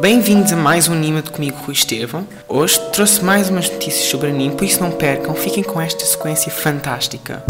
Bem-vindos a mais um Anima de comigo, Rui Estevão. Hoje trouxe mais umas notícias sobre anime, por isso não percam, fiquem com esta sequência fantástica.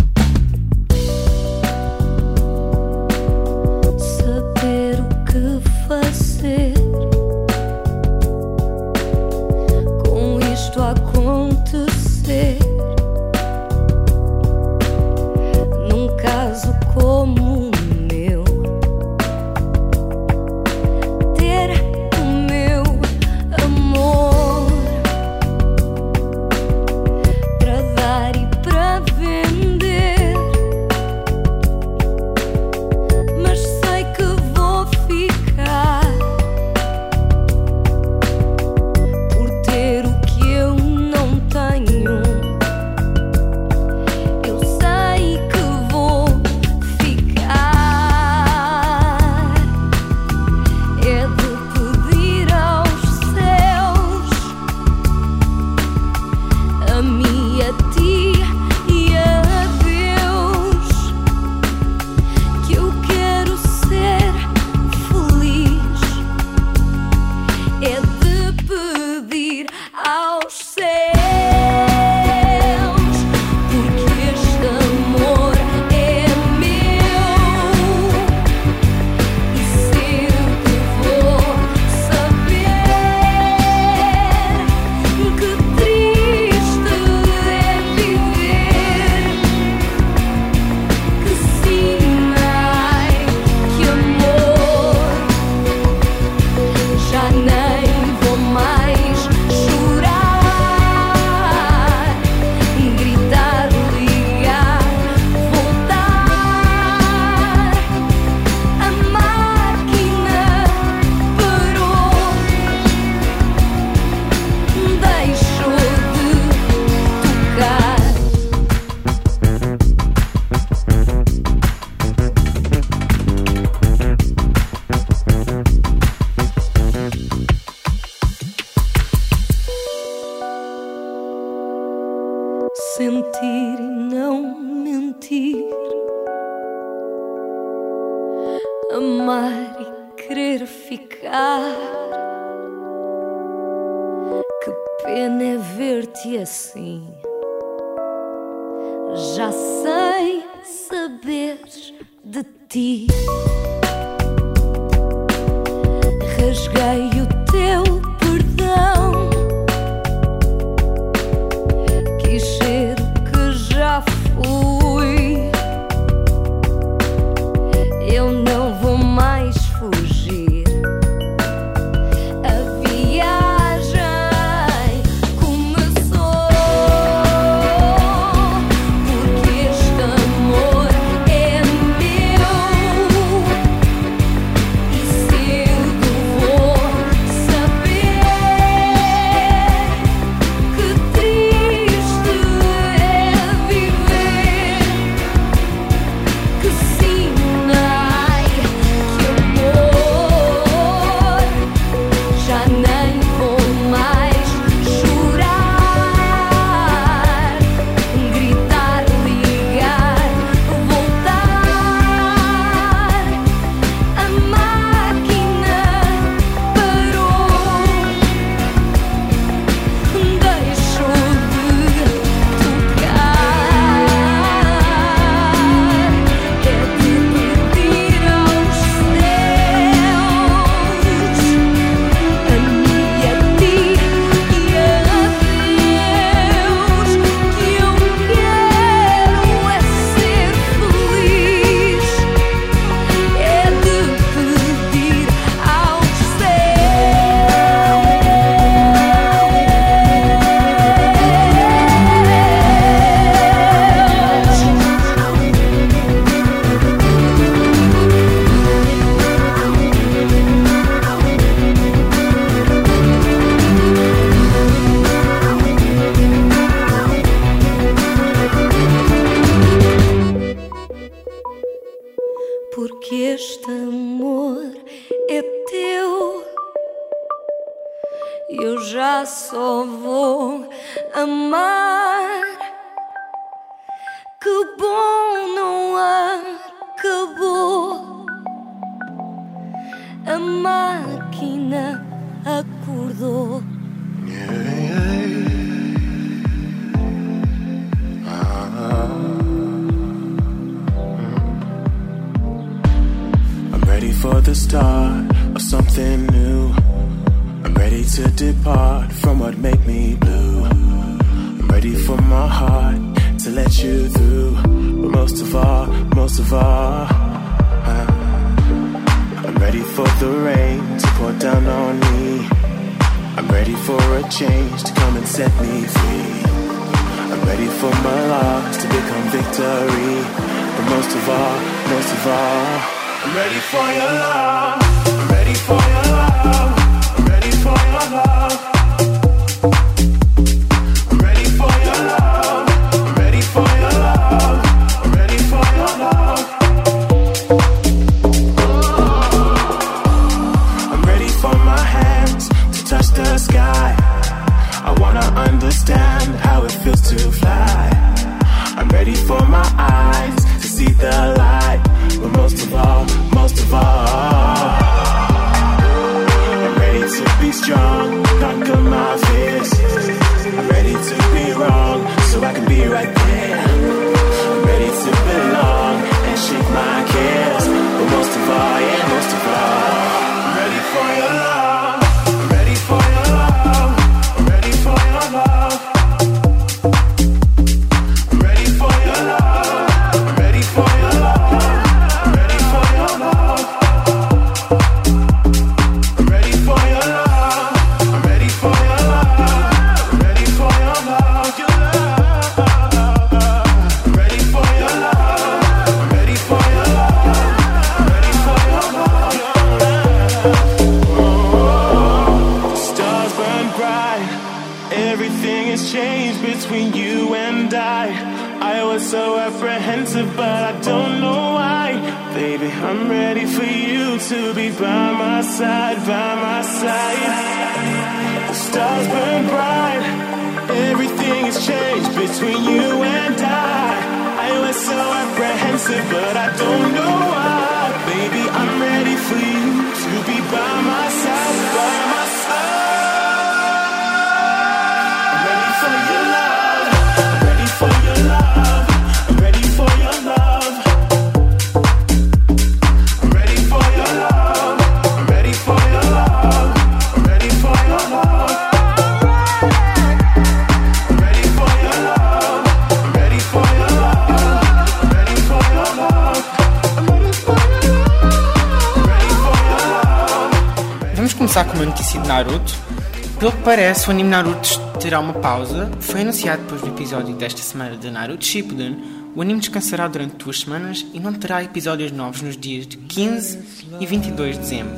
O anime Naruto terá uma pausa. Foi anunciado depois do episódio desta semana de Naruto Shippuden. O anime descansará durante duas semanas e não terá episódios novos nos dias de 15 e 22 de dezembro.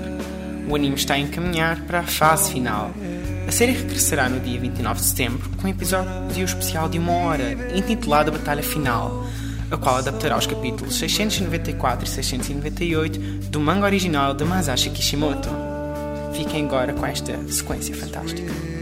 O anime está a encaminhar para a fase final. A série regressará no dia 29 de setembro com um episódio especial de uma hora, intitulado A Batalha Final, a qual adaptará os capítulos 694 e 698 do manga original de Masashi Kishimoto. Fiquem agora com esta sequência fantástica.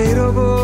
made a.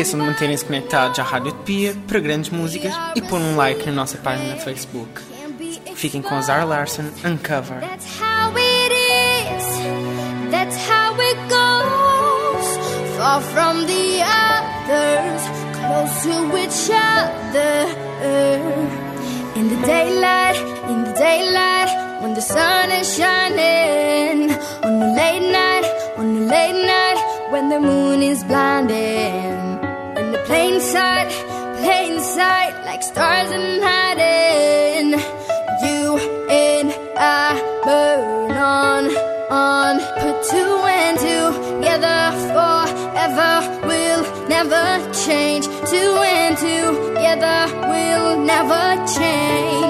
esqueçam de manterem-se conectados à Rádio Utopia para grandes músicas e pôr um like na nossa página no Facebook. Fiquem com Zara Larson Uncover. That's how it is. That's how it goes. Far from the others, close to each other. In the daylight, in the daylight, when the sun is shining. On the late night, on the late night, when the moon is blinding. plain sight, plain sight, like stars in hiding. You and I burn on, on, put two and two together forever. We'll never change. Two and two together, we'll never change.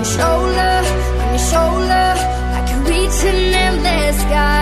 your shoulder, on your shoulder, like you're reaching endless sky.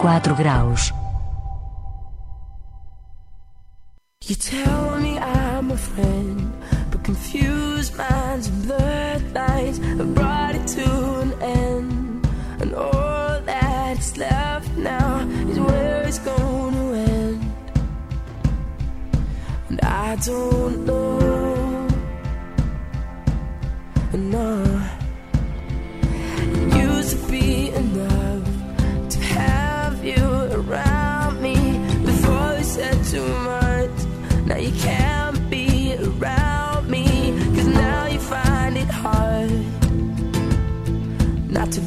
24 graus. You tell me I'm a friend.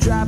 drop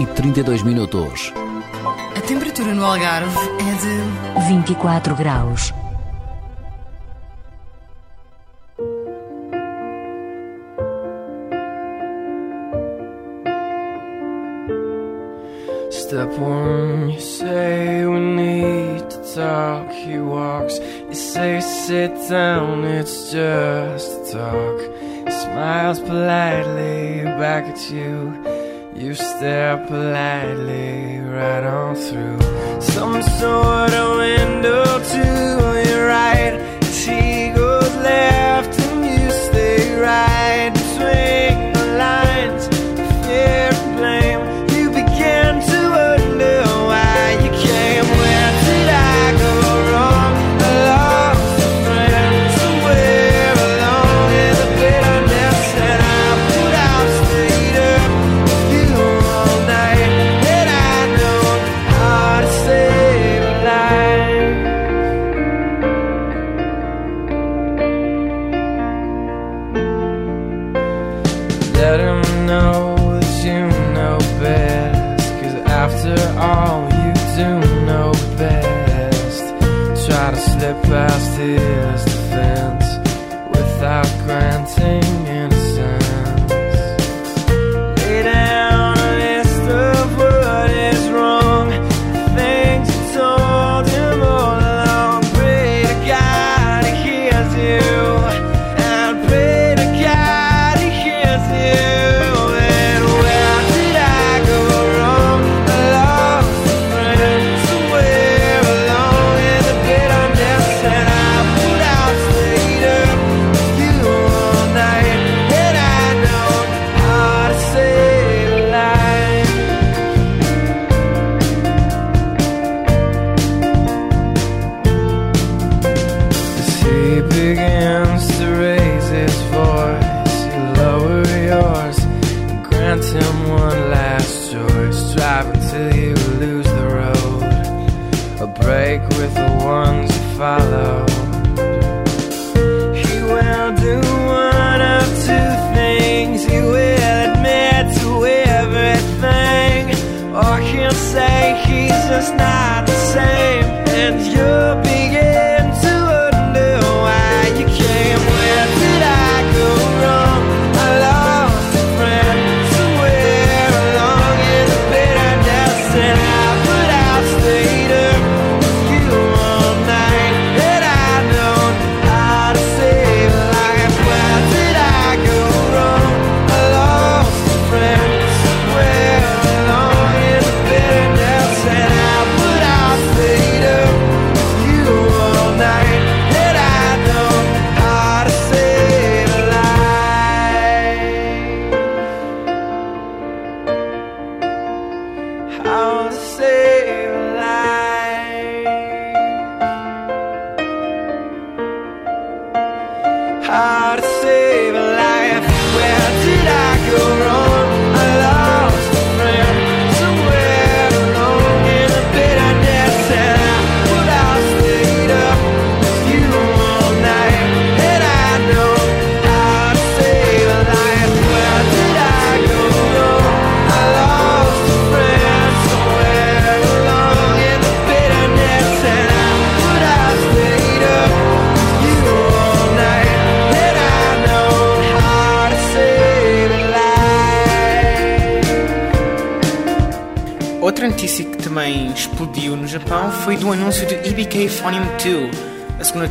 e 32 minutos. A temperatura no Algarve é de 24 graus. Step one, you say we need to talk. He walks, you say sit down, it's just a talk. He smiles politely back at you. You stare politely right on through some sort of window to your right as goes left. let him know that you know best. Cause after all, you do know best. Try to slip past his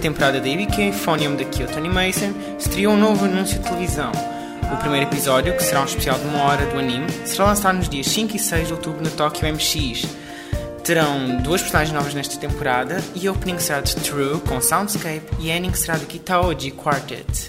temporada da IBK, Phonium da Kyoto Animation, estreou um novo anúncio de televisão. O primeiro episódio, que será um especial de uma hora do anime, será lançado nos dias 5 e 6 de outubro na Tokyo MX. Terão duas personagens novas nesta temporada e a opening será de True com Soundscape e a ending será do Kitaoji Quartet.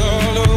all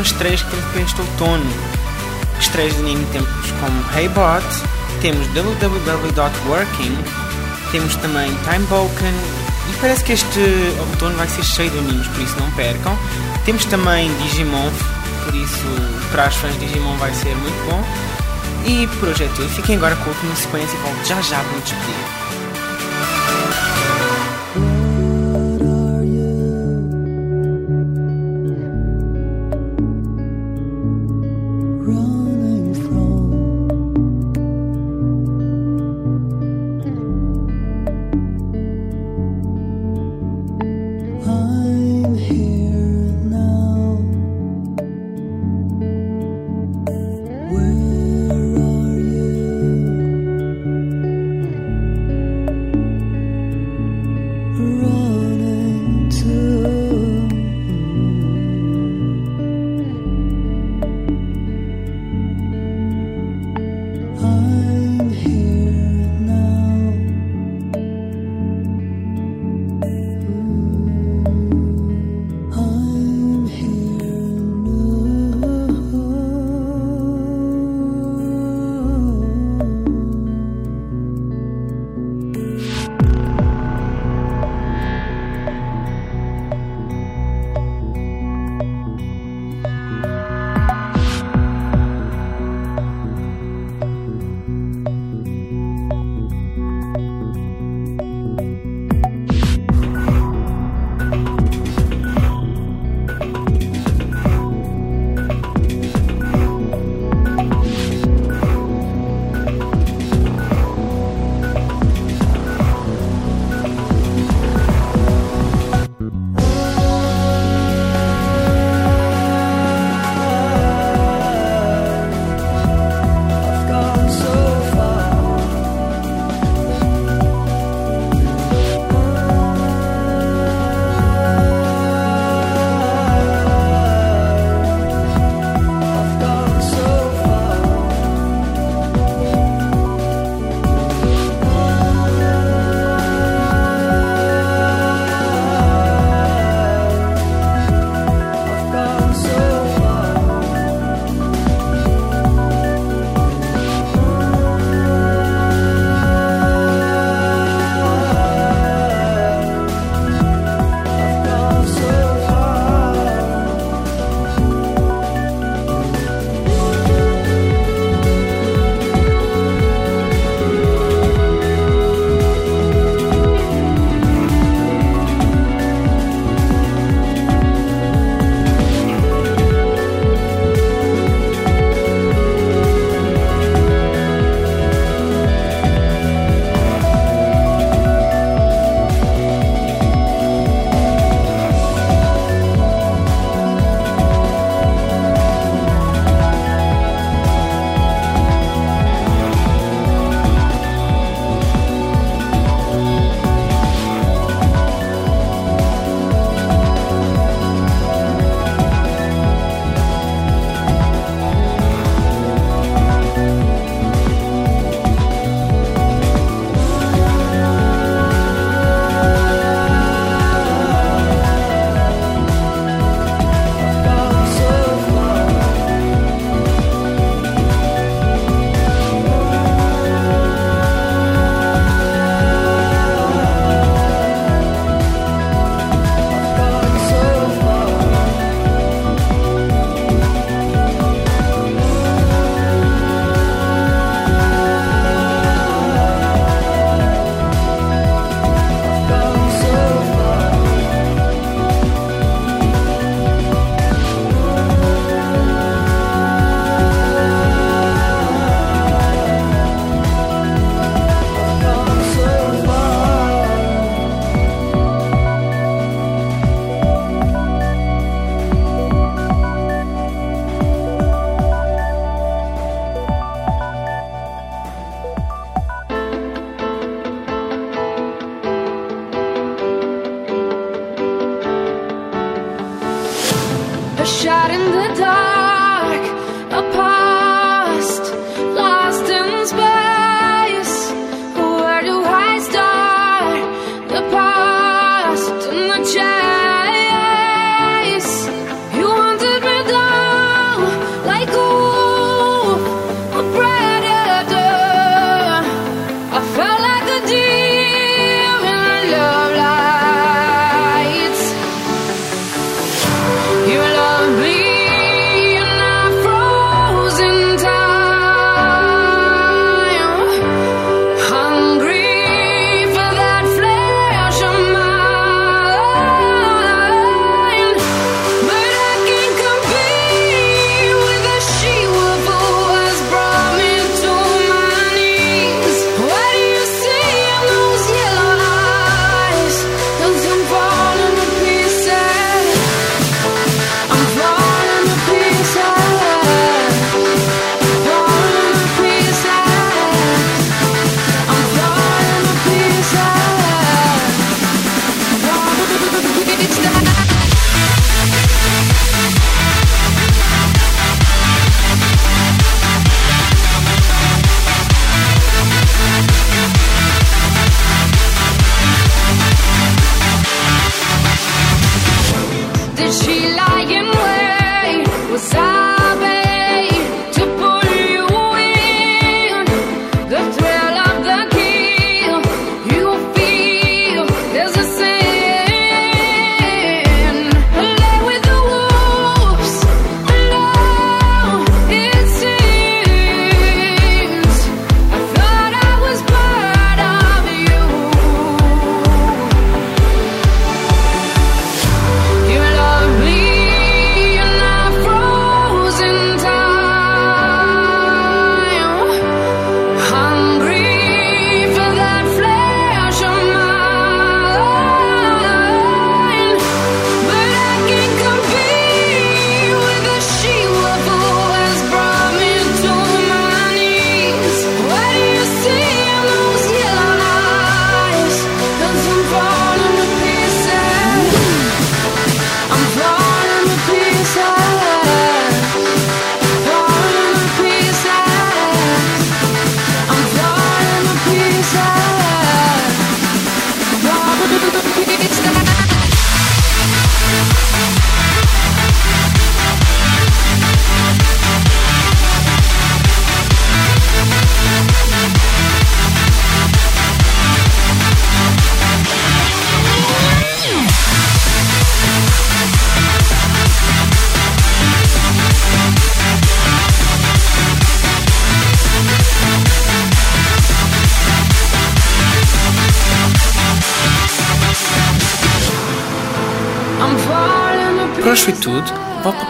algumas estreias que temos para este outono. Estreias de anime temos como Hey Bot, temos www.working, temos também Time Boken e parece que este outono vai ser cheio de animes, por isso não percam. Temos também Digimon, por isso para os fãs de Digimon vai ser muito bom. E hoje é. Fiquem agora com a última sequência e volto já já para me despedir. shot in the dark.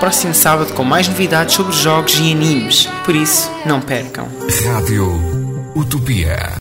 Próximo sábado com mais novidades sobre jogos e animes. Por isso, não percam. Rádio Utopia.